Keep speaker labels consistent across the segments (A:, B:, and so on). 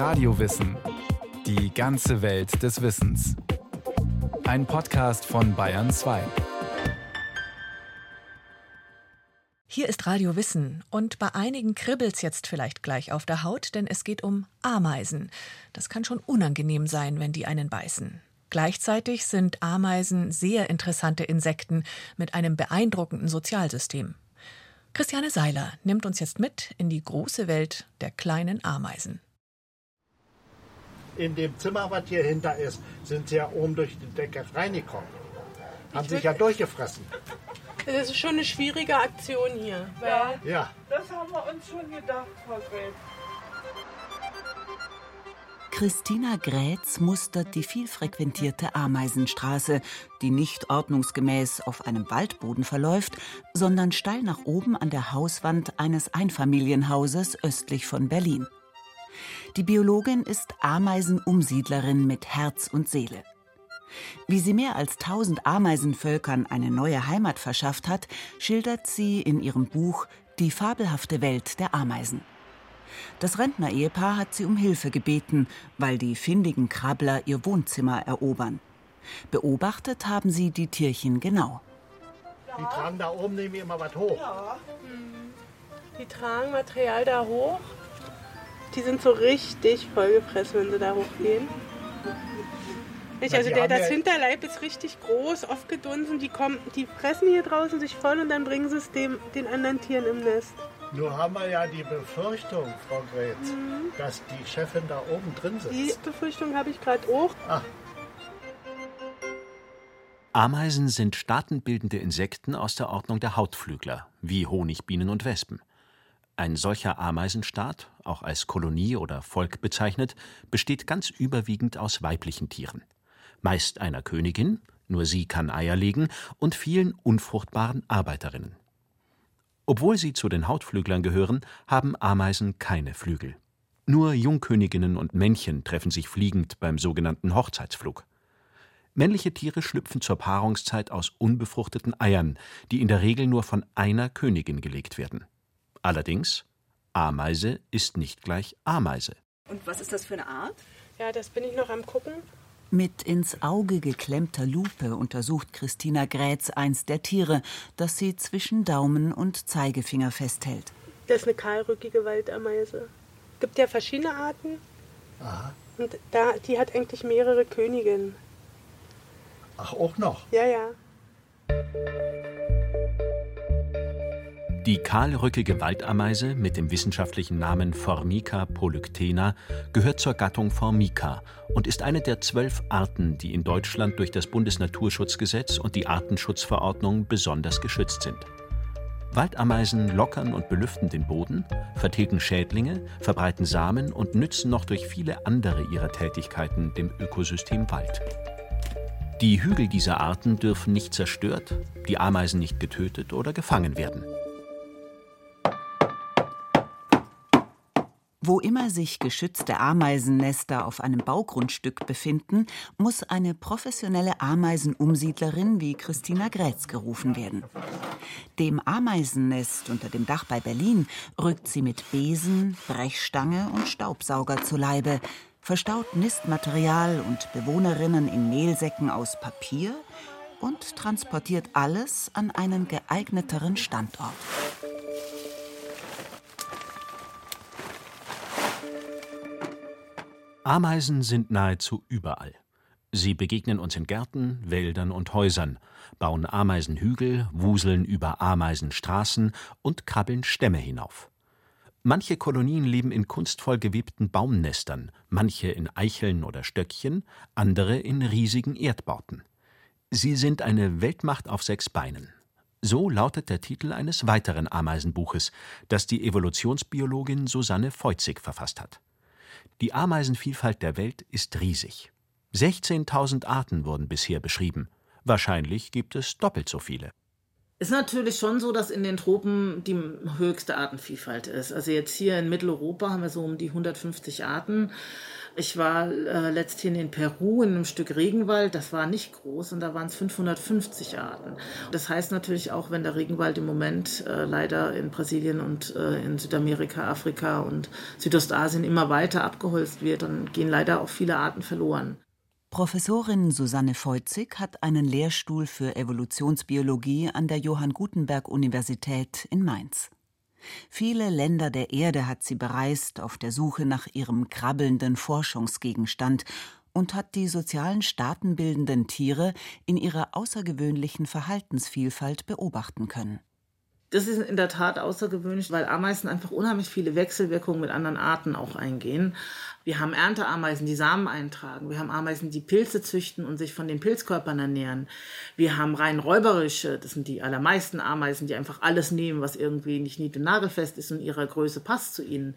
A: Radiowissen. Die ganze Welt des Wissens. Ein Podcast von Bayern 2.
B: Hier ist Radio Wissen und bei einigen kribbelt's jetzt vielleicht gleich auf der Haut, denn es geht um Ameisen. Das kann schon unangenehm sein, wenn die einen beißen. Gleichzeitig sind Ameisen sehr interessante Insekten mit einem beeindruckenden Sozialsystem. Christiane Seiler nimmt uns jetzt mit in die große Welt der kleinen Ameisen.
C: In dem Zimmer, was hier hinter ist, sind sie ja oben durch die Decke reingekommen. Haben sich ja durchgefressen.
D: Das ist schon eine schwierige Aktion hier.
E: Ja,
C: Ja,
E: das haben wir uns schon gedacht, Frau Gräf.
F: Christina Grätz mustert die viel frequentierte Ameisenstraße, die nicht ordnungsgemäß auf einem Waldboden verläuft, sondern steil nach oben an der Hauswand eines Einfamilienhauses östlich von Berlin. Die Biologin ist Ameisenumsiedlerin mit Herz und Seele. Wie sie mehr als tausend Ameisenvölkern eine neue Heimat verschafft hat, schildert sie in ihrem Buch Die fabelhafte Welt der Ameisen. Das Rentner-Ehepaar hat sie um Hilfe gebeten, weil die findigen Krabbler ihr Wohnzimmer erobern. Beobachtet haben sie die Tierchen genau.
C: die tragen da oben neben immer was hoch.
D: Die tragen Material da hoch. Die sind so richtig vollgefressen, wenn sie da hochgehen. Nicht, also
C: die
D: der, das Hinterleib ist richtig groß, aufgedunsen. Die, kommen, die fressen hier draußen sich voll und dann bringen sie es dem, den anderen Tieren im Nest.
C: Nur haben wir ja die Befürchtung, Frau Grätz, dass die Chefin da oben drin
D: Die
C: sitzt.
D: Befürchtung habe ich gerade auch.
G: Ameisen sind staatenbildende Insekten aus der Ordnung der Hautflügler, wie Honigbienen und Wespen. Ein solcher Ameisenstaat, auch als Kolonie oder Volk bezeichnet, besteht ganz überwiegend aus weiblichen Tieren. Meist einer Königin, nur sie kann Eier legen, und vielen unfruchtbaren Arbeiterinnen. Obwohl sie zu den Hautflüglern gehören, haben Ameisen keine Flügel. Nur Jungköniginnen und Männchen treffen sich fliegend beim sogenannten Hochzeitsflug. Männliche Tiere schlüpfen zur Paarungszeit aus unbefruchteten Eiern, die in der Regel nur von einer Königin gelegt werden. Allerdings, Ameise ist nicht gleich Ameise.
H: Und was ist das für eine Art?
D: Ja, das bin ich noch am gucken.
F: Mit ins Auge geklemmter Lupe untersucht Christina Grätz eins der Tiere, das sie zwischen Daumen und Zeigefinger festhält.
D: Das ist eine kahlrückige Waldameise. Gibt ja verschiedene Arten. Und da, die hat eigentlich mehrere Königinnen.
C: Ach, auch noch.
D: Ja, ja.
G: Die kahlrückige Waldameise mit dem wissenschaftlichen Namen Formica polyctena gehört zur Gattung Formica und ist eine der zwölf Arten, die in Deutschland durch das Bundesnaturschutzgesetz und die Artenschutzverordnung besonders geschützt sind. Waldameisen lockern und belüften den Boden, vertilgen Schädlinge, verbreiten Samen und nützen noch durch viele andere ihrer Tätigkeiten dem Ökosystem Wald. Die Hügel dieser Arten dürfen nicht zerstört, die Ameisen nicht getötet oder gefangen werden.
F: Wo immer sich geschützte Ameisennester auf einem Baugrundstück befinden, muss eine professionelle Ameisenumsiedlerin wie Christina Grätz gerufen werden. Dem Ameisennest unter dem Dach bei Berlin rückt sie mit Besen, Brechstange und Staubsauger zu Leibe, verstaut Nistmaterial und Bewohnerinnen in Mehlsäcken aus Papier und transportiert alles an einen geeigneteren Standort.
G: Ameisen sind nahezu überall. Sie begegnen uns in Gärten, Wäldern und Häusern, bauen Ameisenhügel, wuseln über Ameisenstraßen und krabbeln Stämme hinauf. Manche Kolonien leben in kunstvoll gewebten Baumnestern, manche in Eicheln oder Stöckchen, andere in riesigen Erdbauten. Sie sind eine Weltmacht auf sechs Beinen. So lautet der Titel eines weiteren Ameisenbuches, das die Evolutionsbiologin Susanne Feuzig verfasst hat. Die Ameisenvielfalt der Welt ist riesig. 16.000 Arten wurden bisher beschrieben. Wahrscheinlich gibt es doppelt so viele.
H: Ist natürlich schon so, dass in den Tropen die höchste Artenvielfalt ist. Also jetzt hier in Mitteleuropa haben wir so um die 150 Arten. Ich war äh, letzthin in Peru in einem Stück Regenwald, das war nicht groß und da waren es 550 Arten. Das heißt natürlich auch, wenn der Regenwald im Moment äh, leider in Brasilien und äh, in Südamerika, Afrika und Südostasien immer weiter abgeholzt wird, dann gehen leider auch viele Arten verloren.
F: Professorin Susanne Feuzig hat einen Lehrstuhl für Evolutionsbiologie an der Johann Gutenberg Universität in Mainz. Viele Länder der Erde hat sie bereist auf der Suche nach ihrem krabbelnden Forschungsgegenstand und hat die sozialen staatenbildenden Tiere in ihrer außergewöhnlichen Verhaltensvielfalt beobachten können.
H: Das ist in der Tat außergewöhnlich, weil Ameisen einfach unheimlich viele Wechselwirkungen mit anderen Arten auch eingehen. Wir haben Ernteameisen, die Samen eintragen. Wir haben Ameisen, die Pilze züchten und sich von den Pilzkörpern ernähren. Wir haben rein räuberische, das sind die allermeisten Ameisen, die einfach alles nehmen, was irgendwie nicht nied- und nagelfest ist und ihrer Größe passt zu ihnen.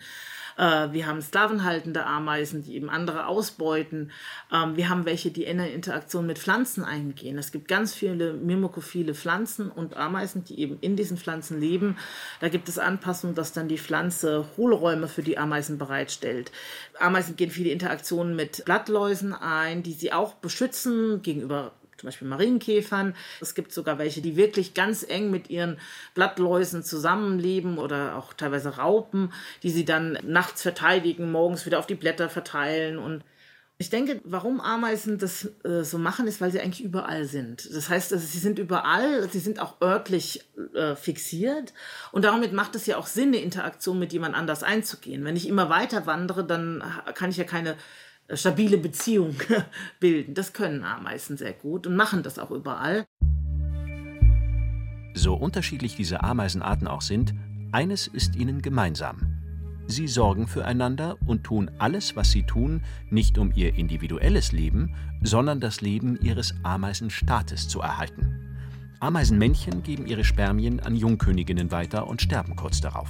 H: Äh, wir haben sklavenhaltende Ameisen, die eben andere ausbeuten. Ähm, wir haben welche, die in eine Interaktion mit Pflanzen eingehen. Es gibt ganz viele mimokophile Pflanzen und Ameisen, die eben in diesen Pflanzen leben. Da gibt es Anpassungen, dass dann die Pflanze Hohlräume für die Ameisen bereitstellt. Ameisen gehen viele Interaktionen mit Blattläusen ein, die sie auch beschützen gegenüber zum Beispiel Marienkäfern. Es gibt sogar welche, die wirklich ganz eng mit ihren Blattläusen zusammenleben oder auch teilweise Raupen, die sie dann nachts verteidigen, morgens wieder auf die Blätter verteilen und ich denke, warum Ameisen das äh, so machen, ist, weil sie eigentlich überall sind. Das heißt, also, sie sind überall, sie sind auch örtlich äh, fixiert und damit macht es ja auch Sinn, eine Interaktion mit jemand anders einzugehen. Wenn ich immer weiter wandere, dann kann ich ja keine stabile Beziehung bilden. Das können Ameisen sehr gut und machen das auch überall.
G: So unterschiedlich diese Ameisenarten auch sind, eines ist ihnen gemeinsam. Sie sorgen füreinander und tun alles, was sie tun, nicht um ihr individuelles Leben, sondern das Leben ihres Ameisenstaates zu erhalten. Ameisenmännchen geben ihre Spermien an Jungköniginnen weiter und sterben kurz darauf.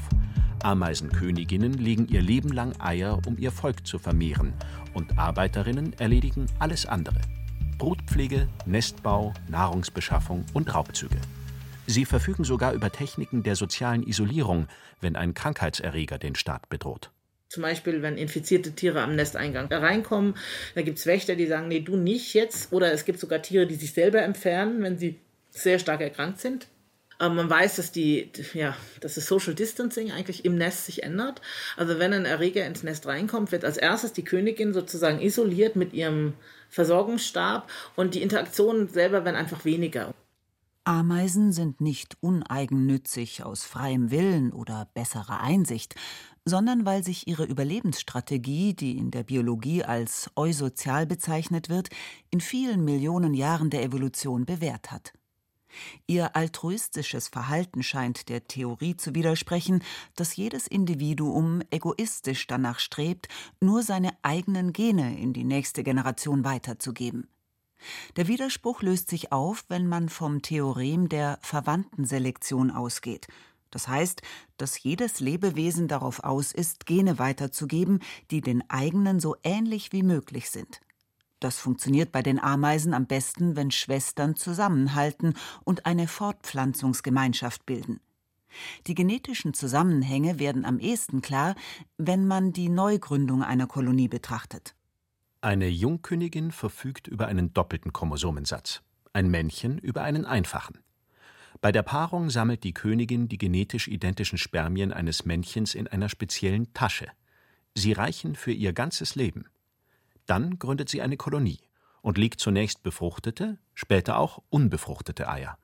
G: Ameisenköniginnen legen ihr Leben lang Eier, um ihr Volk zu vermehren, und Arbeiterinnen erledigen alles andere. Brutpflege, Nestbau, Nahrungsbeschaffung und Raubzüge. Sie verfügen sogar über Techniken der sozialen Isolierung, wenn ein Krankheitserreger den Staat bedroht.
H: Zum Beispiel, wenn infizierte Tiere am Nesteingang reinkommen, da gibt es Wächter, die sagen, nee, du nicht jetzt. Oder es gibt sogar Tiere, die sich selber entfernen, wenn sie sehr stark erkrankt sind. Aber man weiß, dass die, ja, dass das Social Distancing eigentlich im Nest sich ändert. Also wenn ein Erreger ins Nest reinkommt, wird als erstes die Königin sozusagen isoliert mit ihrem Versorgungsstab und die Interaktionen selber werden einfach weniger.
F: Ameisen sind nicht uneigennützig aus freiem Willen oder besserer Einsicht, sondern weil sich ihre Überlebensstrategie, die in der Biologie als eusozial bezeichnet wird, in vielen Millionen Jahren der Evolution bewährt hat. Ihr altruistisches Verhalten scheint der Theorie zu widersprechen, dass jedes Individuum egoistisch danach strebt, nur seine eigenen Gene in die nächste Generation weiterzugeben. Der Widerspruch löst sich auf, wenn man vom Theorem der Verwandtenselektion ausgeht. Das heißt, dass jedes Lebewesen darauf aus ist, Gene weiterzugeben, die den eigenen so ähnlich wie möglich sind. Das funktioniert bei den Ameisen am besten, wenn Schwestern zusammenhalten und eine Fortpflanzungsgemeinschaft bilden. Die genetischen Zusammenhänge werden am ehesten klar, wenn man die Neugründung einer Kolonie betrachtet.
G: Eine Jungkönigin verfügt über einen doppelten Chromosomensatz, ein Männchen über einen einfachen. Bei der Paarung sammelt die Königin die genetisch identischen Spermien eines Männchens in einer speziellen Tasche. Sie reichen für ihr ganzes Leben. Dann gründet sie eine Kolonie und legt zunächst befruchtete, später auch unbefruchtete Eier.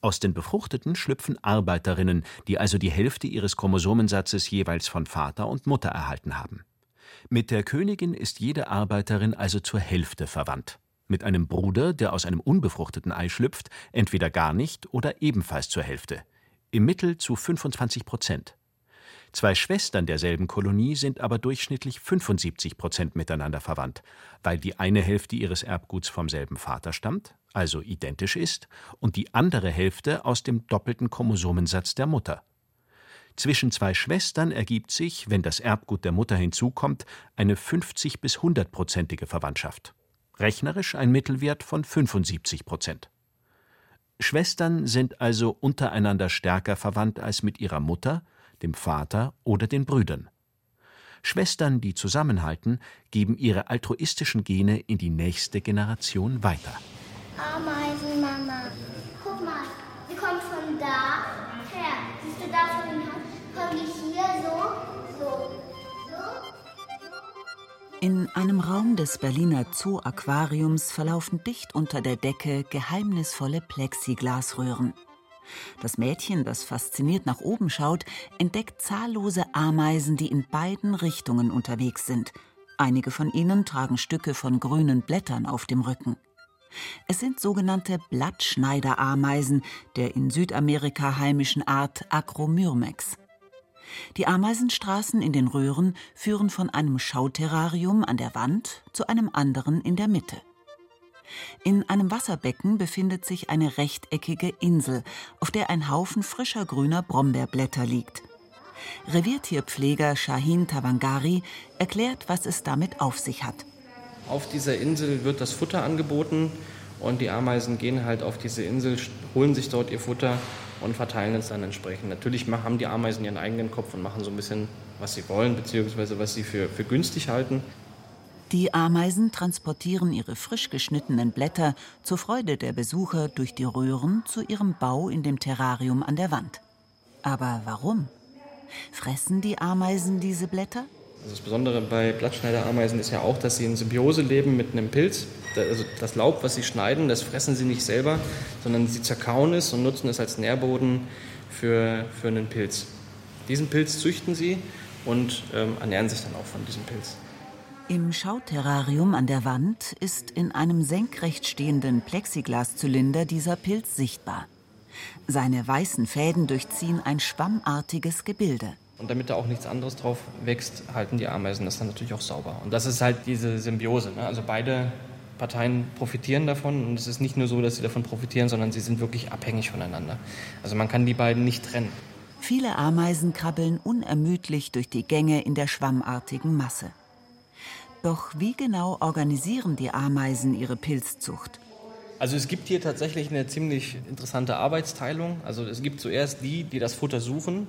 G: Aus den befruchteten schlüpfen Arbeiterinnen, die also die Hälfte ihres Chromosomensatzes jeweils von Vater und Mutter erhalten haben. Mit der Königin ist jede Arbeiterin also zur Hälfte verwandt. Mit einem Bruder, der aus einem unbefruchteten Ei schlüpft, entweder gar nicht oder ebenfalls zur Hälfte. Im Mittel zu 25 Prozent. Zwei Schwestern derselben Kolonie sind aber durchschnittlich 75 Prozent miteinander verwandt, weil die eine Hälfte ihres Erbguts vom selben Vater stammt, also identisch ist, und die andere Hälfte aus dem doppelten Chromosomensatz der Mutter. Zwischen zwei Schwestern ergibt sich, wenn das Erbgut der Mutter hinzukommt, eine 50 bis 100-prozentige Verwandtschaft. Rechnerisch ein Mittelwert von 75 Prozent. Schwestern sind also untereinander stärker verwandt als mit ihrer Mutter, dem Vater oder den Brüdern. Schwestern, die zusammenhalten, geben ihre altruistischen Gene in die nächste Generation weiter.
F: In einem Raum des Berliner Zoo-Aquariums verlaufen dicht unter der Decke geheimnisvolle Plexiglasröhren. Das Mädchen, das fasziniert nach oben schaut, entdeckt zahllose Ameisen, die in beiden Richtungen unterwegs sind. Einige von ihnen tragen Stücke von grünen Blättern auf dem Rücken. Es sind sogenannte Blattschneiderameisen der in Südamerika heimischen Art Acromyrmex. Die Ameisenstraßen in den Röhren führen von einem Schauterrarium an der Wand zu einem anderen in der Mitte. In einem Wasserbecken befindet sich eine rechteckige Insel, auf der ein Haufen frischer grüner Brombeerblätter liegt. Reviertierpfleger Shahin Tawangari erklärt, was es damit auf sich hat.
I: Auf dieser Insel wird das Futter angeboten und die Ameisen gehen halt auf diese Insel, holen sich dort ihr Futter und verteilen es dann entsprechend. Natürlich haben die Ameisen ihren eigenen Kopf und machen so ein bisschen, was sie wollen, beziehungsweise was sie für, für günstig halten.
F: Die Ameisen transportieren ihre frisch geschnittenen Blätter zur Freude der Besucher durch die Röhren zu ihrem Bau in dem Terrarium an der Wand. Aber warum? Fressen die Ameisen diese Blätter?
I: Also das Besondere bei Blattschneiderameisen ist ja auch, dass sie in Symbiose leben mit einem Pilz. Also das Laub, was sie schneiden, das fressen sie nicht selber, sondern sie zerkauen es und nutzen es als Nährboden für, für einen Pilz. Diesen Pilz züchten sie und ähm, ernähren sich dann auch von diesem Pilz.
F: Im Schauterrarium an der Wand ist in einem senkrecht stehenden Plexiglaszylinder dieser Pilz sichtbar. Seine weißen Fäden durchziehen ein schwammartiges Gebilde.
I: Und damit da auch nichts anderes drauf wächst, halten die Ameisen das dann natürlich auch sauber. Und das ist halt diese Symbiose. Ne? Also beide Parteien profitieren davon. Und es ist nicht nur so, dass sie davon profitieren, sondern sie sind wirklich abhängig voneinander. Also man kann die beiden nicht trennen.
F: Viele Ameisen krabbeln unermüdlich durch die Gänge in der schwammartigen Masse. Doch wie genau organisieren die Ameisen ihre Pilzzucht?
I: Also es gibt hier tatsächlich eine ziemlich interessante Arbeitsteilung. Also es gibt zuerst die, die das Futter suchen,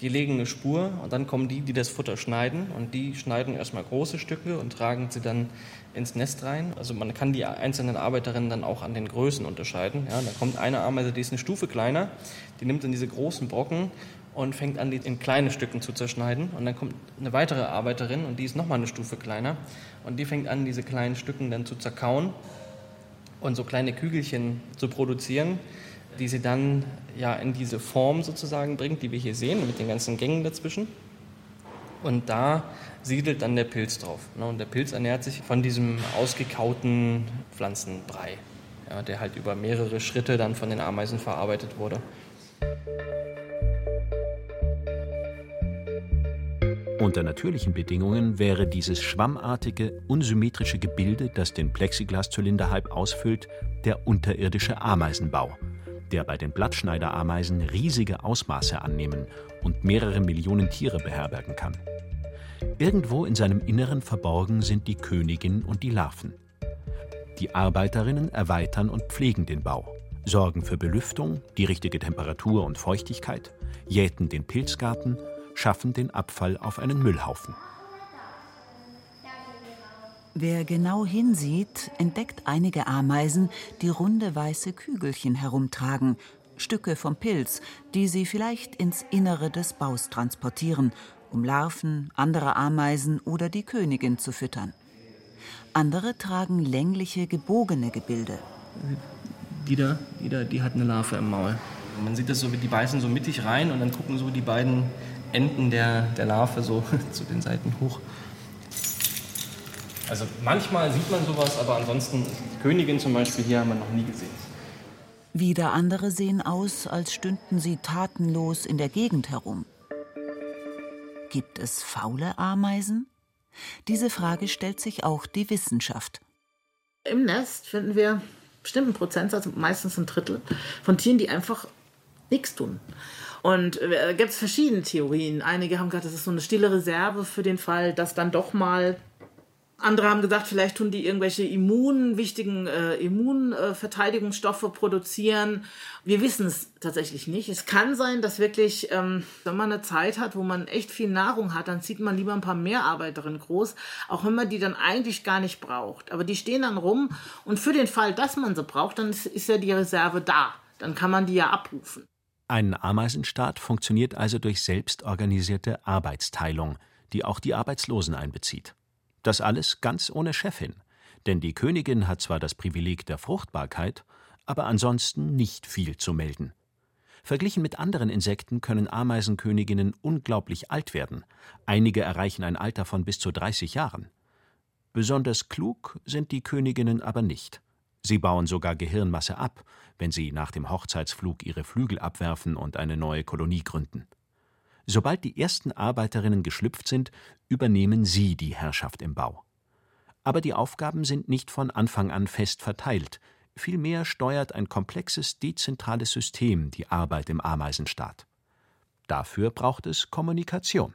I: die legen eine Spur und dann kommen die, die das Futter schneiden und die schneiden erstmal große Stücke und tragen sie dann ins Nest rein. Also man kann die einzelnen Arbeiterinnen dann auch an den Größen unterscheiden. Ja, da kommt eine Ameise, die ist eine Stufe kleiner, die nimmt dann diese großen Brocken und fängt an, die in kleine Stücken zu zerschneiden. Und dann kommt eine weitere Arbeiterin und die ist nochmal eine Stufe kleiner. Und die fängt an, diese kleinen Stücken dann zu zerkauen und so kleine Kügelchen zu produzieren, die sie dann ja in diese Form sozusagen bringt, die wir hier sehen, mit den ganzen Gängen dazwischen. Und da siedelt dann der Pilz drauf. Ne? Und der Pilz ernährt sich von diesem ausgekauten Pflanzenbrei, der halt über mehrere Schritte dann von den Ameisen verarbeitet wurde.
G: Unter natürlichen Bedingungen wäre dieses schwammartige, unsymmetrische Gebilde, das den Plexiglaszylinder halb ausfüllt, der unterirdische Ameisenbau, der bei den Blattschneiderameisen riesige Ausmaße annehmen und mehrere Millionen Tiere beherbergen kann. Irgendwo in seinem Inneren verborgen sind die Königin und die Larven. Die Arbeiterinnen erweitern und pflegen den Bau, sorgen für Belüftung, die richtige Temperatur und Feuchtigkeit, jäten den Pilzgarten schaffen den Abfall auf einen Müllhaufen.
F: Wer genau hinsieht, entdeckt einige Ameisen, die runde weiße Kügelchen herumtragen, Stücke vom Pilz, die sie vielleicht ins Innere des Baus transportieren, um Larven, andere Ameisen oder die Königin zu füttern. Andere tragen längliche, gebogene Gebilde.
I: Die da, die da, die hat eine Larve im Maul. Man sieht das so, wie die beißen so mittig rein und dann gucken so die beiden Enden der, der Larve so zu den Seiten hoch. Also manchmal sieht man sowas, aber ansonsten Königin zum Beispiel hier haben wir noch nie gesehen.
F: Wieder andere sehen aus, als stünden sie tatenlos in der Gegend herum. Gibt es faule Ameisen? Diese Frage stellt sich auch die Wissenschaft.
H: Im Nest finden wir bestimmten Prozentsatz, meistens ein Drittel, von Tieren, die einfach nichts tun. Und äh, gibt es verschiedene Theorien. Einige haben gesagt, das ist so eine stille Reserve für den Fall, dass dann doch mal Andere haben gesagt, vielleicht tun die irgendwelche immun, wichtigen äh, Immunverteidigungsstoffe äh, produzieren. Wir wissen es tatsächlich nicht. Es kann sein, dass wirklich, ähm, wenn man eine Zeit hat, wo man echt viel Nahrung hat, dann zieht man lieber ein paar Mehrarbeiterinnen groß, auch wenn man die dann eigentlich gar nicht braucht. Aber die stehen dann rum und für den Fall, dass man sie braucht, dann ist, ist ja die Reserve da. Dann kann man die ja abrufen.
G: Ein Ameisenstaat funktioniert also durch selbstorganisierte Arbeitsteilung, die auch die Arbeitslosen einbezieht. Das alles ganz ohne Chefin, denn die Königin hat zwar das Privileg der Fruchtbarkeit, aber ansonsten nicht viel zu melden. Verglichen mit anderen Insekten können Ameisenköniginnen unglaublich alt werden. Einige erreichen ein Alter von bis zu 30 Jahren. Besonders klug sind die Königinnen aber nicht. Sie bauen sogar Gehirnmasse ab, wenn sie nach dem Hochzeitsflug ihre Flügel abwerfen und eine neue Kolonie gründen. Sobald die ersten Arbeiterinnen geschlüpft sind, übernehmen sie die Herrschaft im Bau. Aber die Aufgaben sind nicht von Anfang an fest verteilt, vielmehr steuert ein komplexes dezentrales System die Arbeit im Ameisenstaat. Dafür braucht es Kommunikation.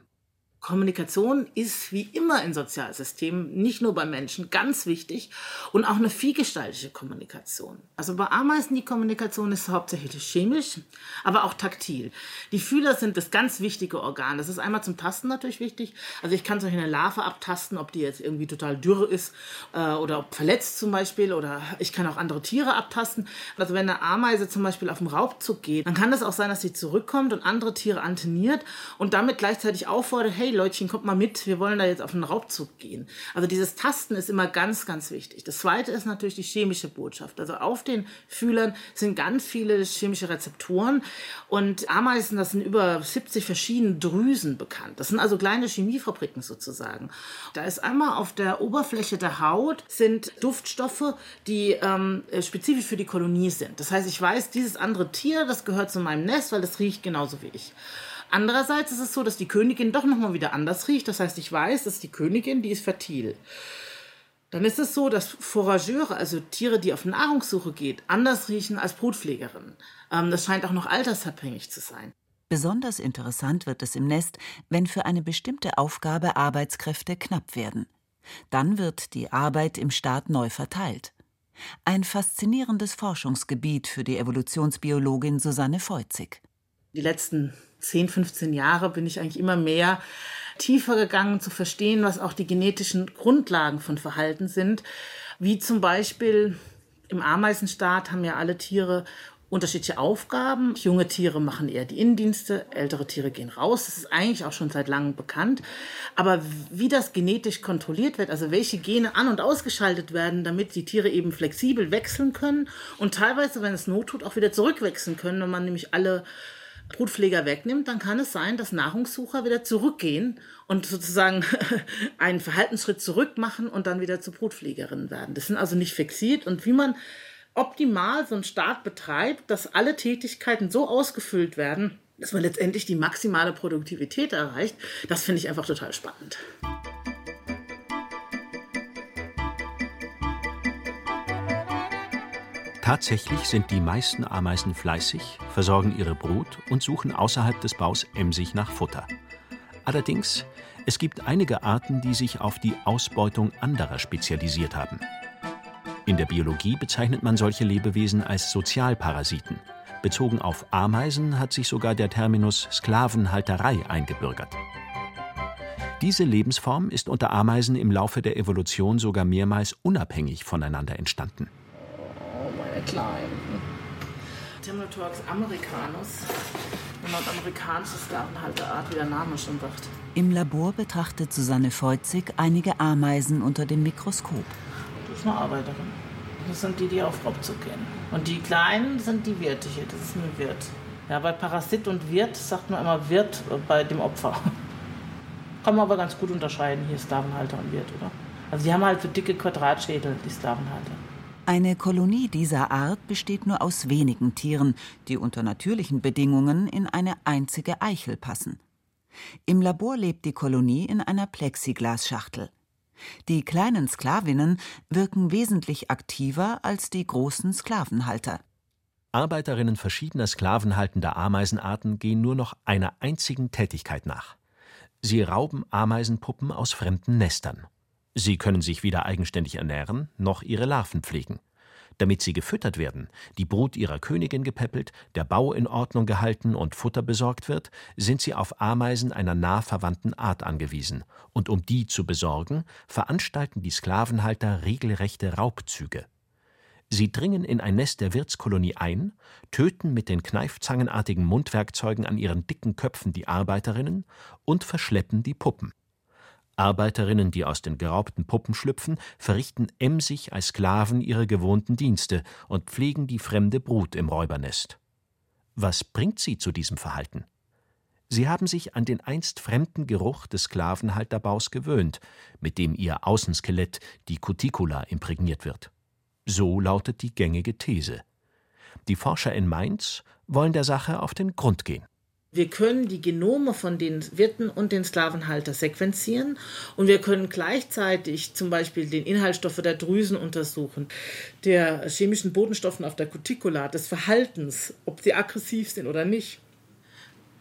H: Kommunikation ist wie immer in Sozialsystemen, nicht nur bei Menschen, ganz wichtig und auch eine vielgestaltige Kommunikation. Also bei Ameisen die Kommunikation ist hauptsächlich chemisch, aber auch taktil. Die Fühler sind das ganz wichtige Organ. Das ist einmal zum Tasten natürlich wichtig. Also ich kann solch eine Larve abtasten, ob die jetzt irgendwie total dürre ist äh, oder ob verletzt zum Beispiel oder ich kann auch andere Tiere abtasten. Also wenn eine Ameise zum Beispiel auf den Raubzug geht, dann kann es auch sein, dass sie zurückkommt und andere Tiere antenniert und damit gleichzeitig auffordert, hey Leutchen, kommt mal mit, wir wollen da jetzt auf einen Raubzug gehen. Also dieses Tasten ist immer ganz, ganz wichtig. Das zweite ist natürlich die chemische Botschaft. Also auf den Fühlern sind ganz viele chemische Rezeptoren und Ameisen, das sind über 70 verschiedene Drüsen bekannt. Das sind also kleine Chemiefabriken sozusagen. Da ist einmal auf der Oberfläche der Haut sind Duftstoffe, die ähm, spezifisch für die Kolonie sind. Das heißt, ich weiß, dieses andere Tier, das gehört zu meinem Nest, weil das riecht genauso wie ich. Andererseits ist es so, dass die Königin doch nochmal wieder anders riecht. Das heißt, ich weiß, dass die Königin, die ist fertil. Dann ist es so, dass Forageure, also Tiere, die auf Nahrungssuche geht, anders riechen als Brutpflegerinnen. Ähm, das scheint auch noch altersabhängig zu sein.
F: Besonders interessant wird es im Nest, wenn für eine bestimmte Aufgabe Arbeitskräfte knapp werden. Dann wird die Arbeit im Staat neu verteilt. Ein faszinierendes Forschungsgebiet für die Evolutionsbiologin Susanne Feuzig.
H: Die letzten 10, 15 Jahre bin ich eigentlich immer mehr tiefer gegangen zu verstehen, was auch die genetischen Grundlagen von Verhalten sind. Wie zum Beispiel im Ameisenstaat haben ja alle Tiere unterschiedliche Aufgaben. Junge Tiere machen eher die Innendienste, ältere Tiere gehen raus. Das ist eigentlich auch schon seit langem bekannt. Aber wie das genetisch kontrolliert wird, also welche Gene an- und ausgeschaltet werden, damit die Tiere eben flexibel wechseln können und teilweise, wenn es Not tut, auch wieder zurückwechseln können, wenn man nämlich alle Brutpfleger wegnimmt, dann kann es sein, dass Nahrungssucher wieder zurückgehen und sozusagen einen Verhaltensschritt zurück machen und dann wieder zur Brutpflegerin werden. Das sind also nicht fixiert und wie man optimal so einen Staat betreibt, dass alle Tätigkeiten so ausgefüllt werden, dass man letztendlich die maximale Produktivität erreicht, das finde ich einfach total spannend.
G: Tatsächlich sind die meisten Ameisen fleißig, versorgen ihre Brut und suchen außerhalb des Baus emsig nach Futter. Allerdings, es gibt einige Arten, die sich auf die Ausbeutung anderer spezialisiert haben. In der Biologie bezeichnet man solche Lebewesen als Sozialparasiten. Bezogen auf Ameisen hat sich sogar der Terminus Sklavenhalterei eingebürgert. Diese Lebensform ist unter Ameisen im Laufe der Evolution sogar mehrmals unabhängig voneinander entstanden
H: klein. Temnotorx americanus, eine nordamerikanische Sklavenhalterart, wie der Name schon sagt.
F: Im Labor betrachtet Susanne Feuzig einige Ameisen unter dem Mikroskop.
H: Das ist eine Arbeiterin. Das sind die, die auf Raubzug gehen. Und die Kleinen sind die Wirte hier. Das ist ein Wirt. Ja, bei Parasit und Wirt sagt man immer Wirt bei dem Opfer. Kann man aber ganz gut unterscheiden, hier Sklavenhalter und Wirt, oder? Also die haben halt so dicke Quadratschädel, die Sklavenhalter.
F: Eine Kolonie dieser Art besteht nur aus wenigen Tieren, die unter natürlichen Bedingungen in eine einzige Eichel passen. Im Labor lebt die Kolonie in einer Plexiglasschachtel. Die kleinen Sklavinnen wirken wesentlich aktiver als die großen Sklavenhalter.
G: Arbeiterinnen verschiedener sklavenhaltender Ameisenarten gehen nur noch einer einzigen Tätigkeit nach. Sie rauben Ameisenpuppen aus fremden Nestern. Sie können sich weder eigenständig ernähren noch ihre Larven pflegen. Damit sie gefüttert werden, die Brut ihrer Königin gepäppelt, der Bau in Ordnung gehalten und Futter besorgt wird, sind sie auf Ameisen einer nah verwandten Art angewiesen, und um die zu besorgen, veranstalten die Sklavenhalter regelrechte Raubzüge. Sie dringen in ein Nest der Wirtskolonie ein, töten mit den kneifzangenartigen Mundwerkzeugen an ihren dicken Köpfen die Arbeiterinnen und verschleppen die Puppen. Arbeiterinnen, die aus den geraubten Puppen schlüpfen, verrichten emsig als Sklaven ihre gewohnten Dienste und pflegen die fremde Brut im Räubernest. Was bringt sie zu diesem Verhalten? Sie haben sich an den einst fremden Geruch des Sklavenhalterbaus gewöhnt, mit dem ihr Außenskelett, die Cuticula, imprägniert wird. So lautet die gängige These. Die Forscher in Mainz wollen der Sache auf den Grund gehen.
H: Wir können die Genome von den Wirten und den Sklavenhalter sequenzieren und wir können gleichzeitig zum Beispiel den Inhaltsstoffe der Drüsen untersuchen, der chemischen Bodenstoffen auf der Cuticula, des Verhaltens, ob sie aggressiv sind oder nicht.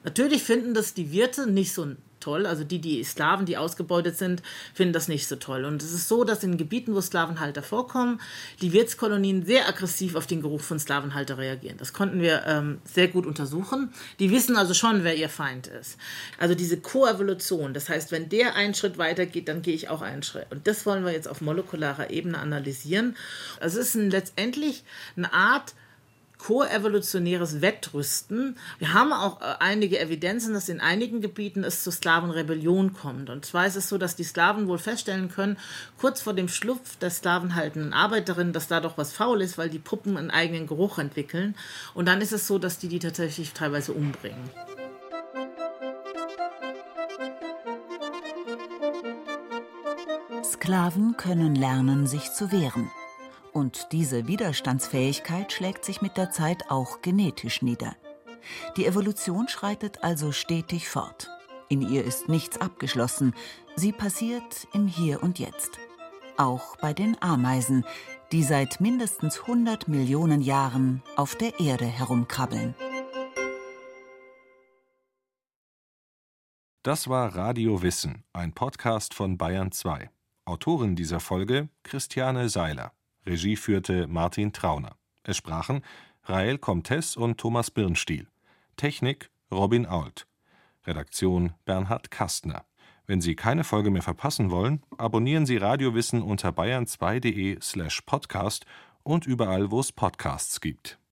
H: Natürlich finden das die Wirte nicht so toll. Also die, die Sklaven, die ausgebeutet sind, finden das nicht so toll. Und es ist so, dass in Gebieten, wo Sklavenhalter vorkommen, die Wirtskolonien sehr aggressiv auf den Geruch von Sklavenhalter reagieren. Das konnten wir ähm, sehr gut untersuchen. Die wissen also schon, wer ihr Feind ist. Also diese Koevolution, das heißt, wenn der einen Schritt weiter geht, dann gehe ich auch einen Schritt. Und das wollen wir jetzt auf molekularer Ebene analysieren. Also es ist ein, letztendlich eine Art koevolutionäres Wettrüsten. Wir haben auch äh, einige Evidenzen, dass in einigen Gebieten es zu Sklavenrebellion kommt. Und zwar ist es so, dass die Sklaven wohl feststellen können, kurz vor dem Schlupf der sklavenhaltenden Arbeiterin, dass da doch was faul ist, weil die Puppen einen eigenen Geruch entwickeln. Und dann ist es so, dass die die tatsächlich teilweise umbringen.
F: Sklaven können lernen, sich zu wehren. Und diese Widerstandsfähigkeit schlägt sich mit der Zeit auch genetisch nieder. Die Evolution schreitet also stetig fort. In ihr ist nichts abgeschlossen, sie passiert im Hier und Jetzt. Auch bei den Ameisen, die seit mindestens 100 Millionen Jahren auf der Erde herumkrabbeln.
J: Das war Radio Wissen, ein Podcast von Bayern 2. Autorin dieser Folge Christiane Seiler. Regie führte Martin Trauner. Es sprachen Rael Comtes und Thomas Birnstiel. Technik Robin Ault. Redaktion Bernhard Kastner. Wenn Sie keine Folge mehr verpassen wollen, abonnieren Sie Radiowissen unter bayern2.de slash podcast und überall, wo es Podcasts gibt.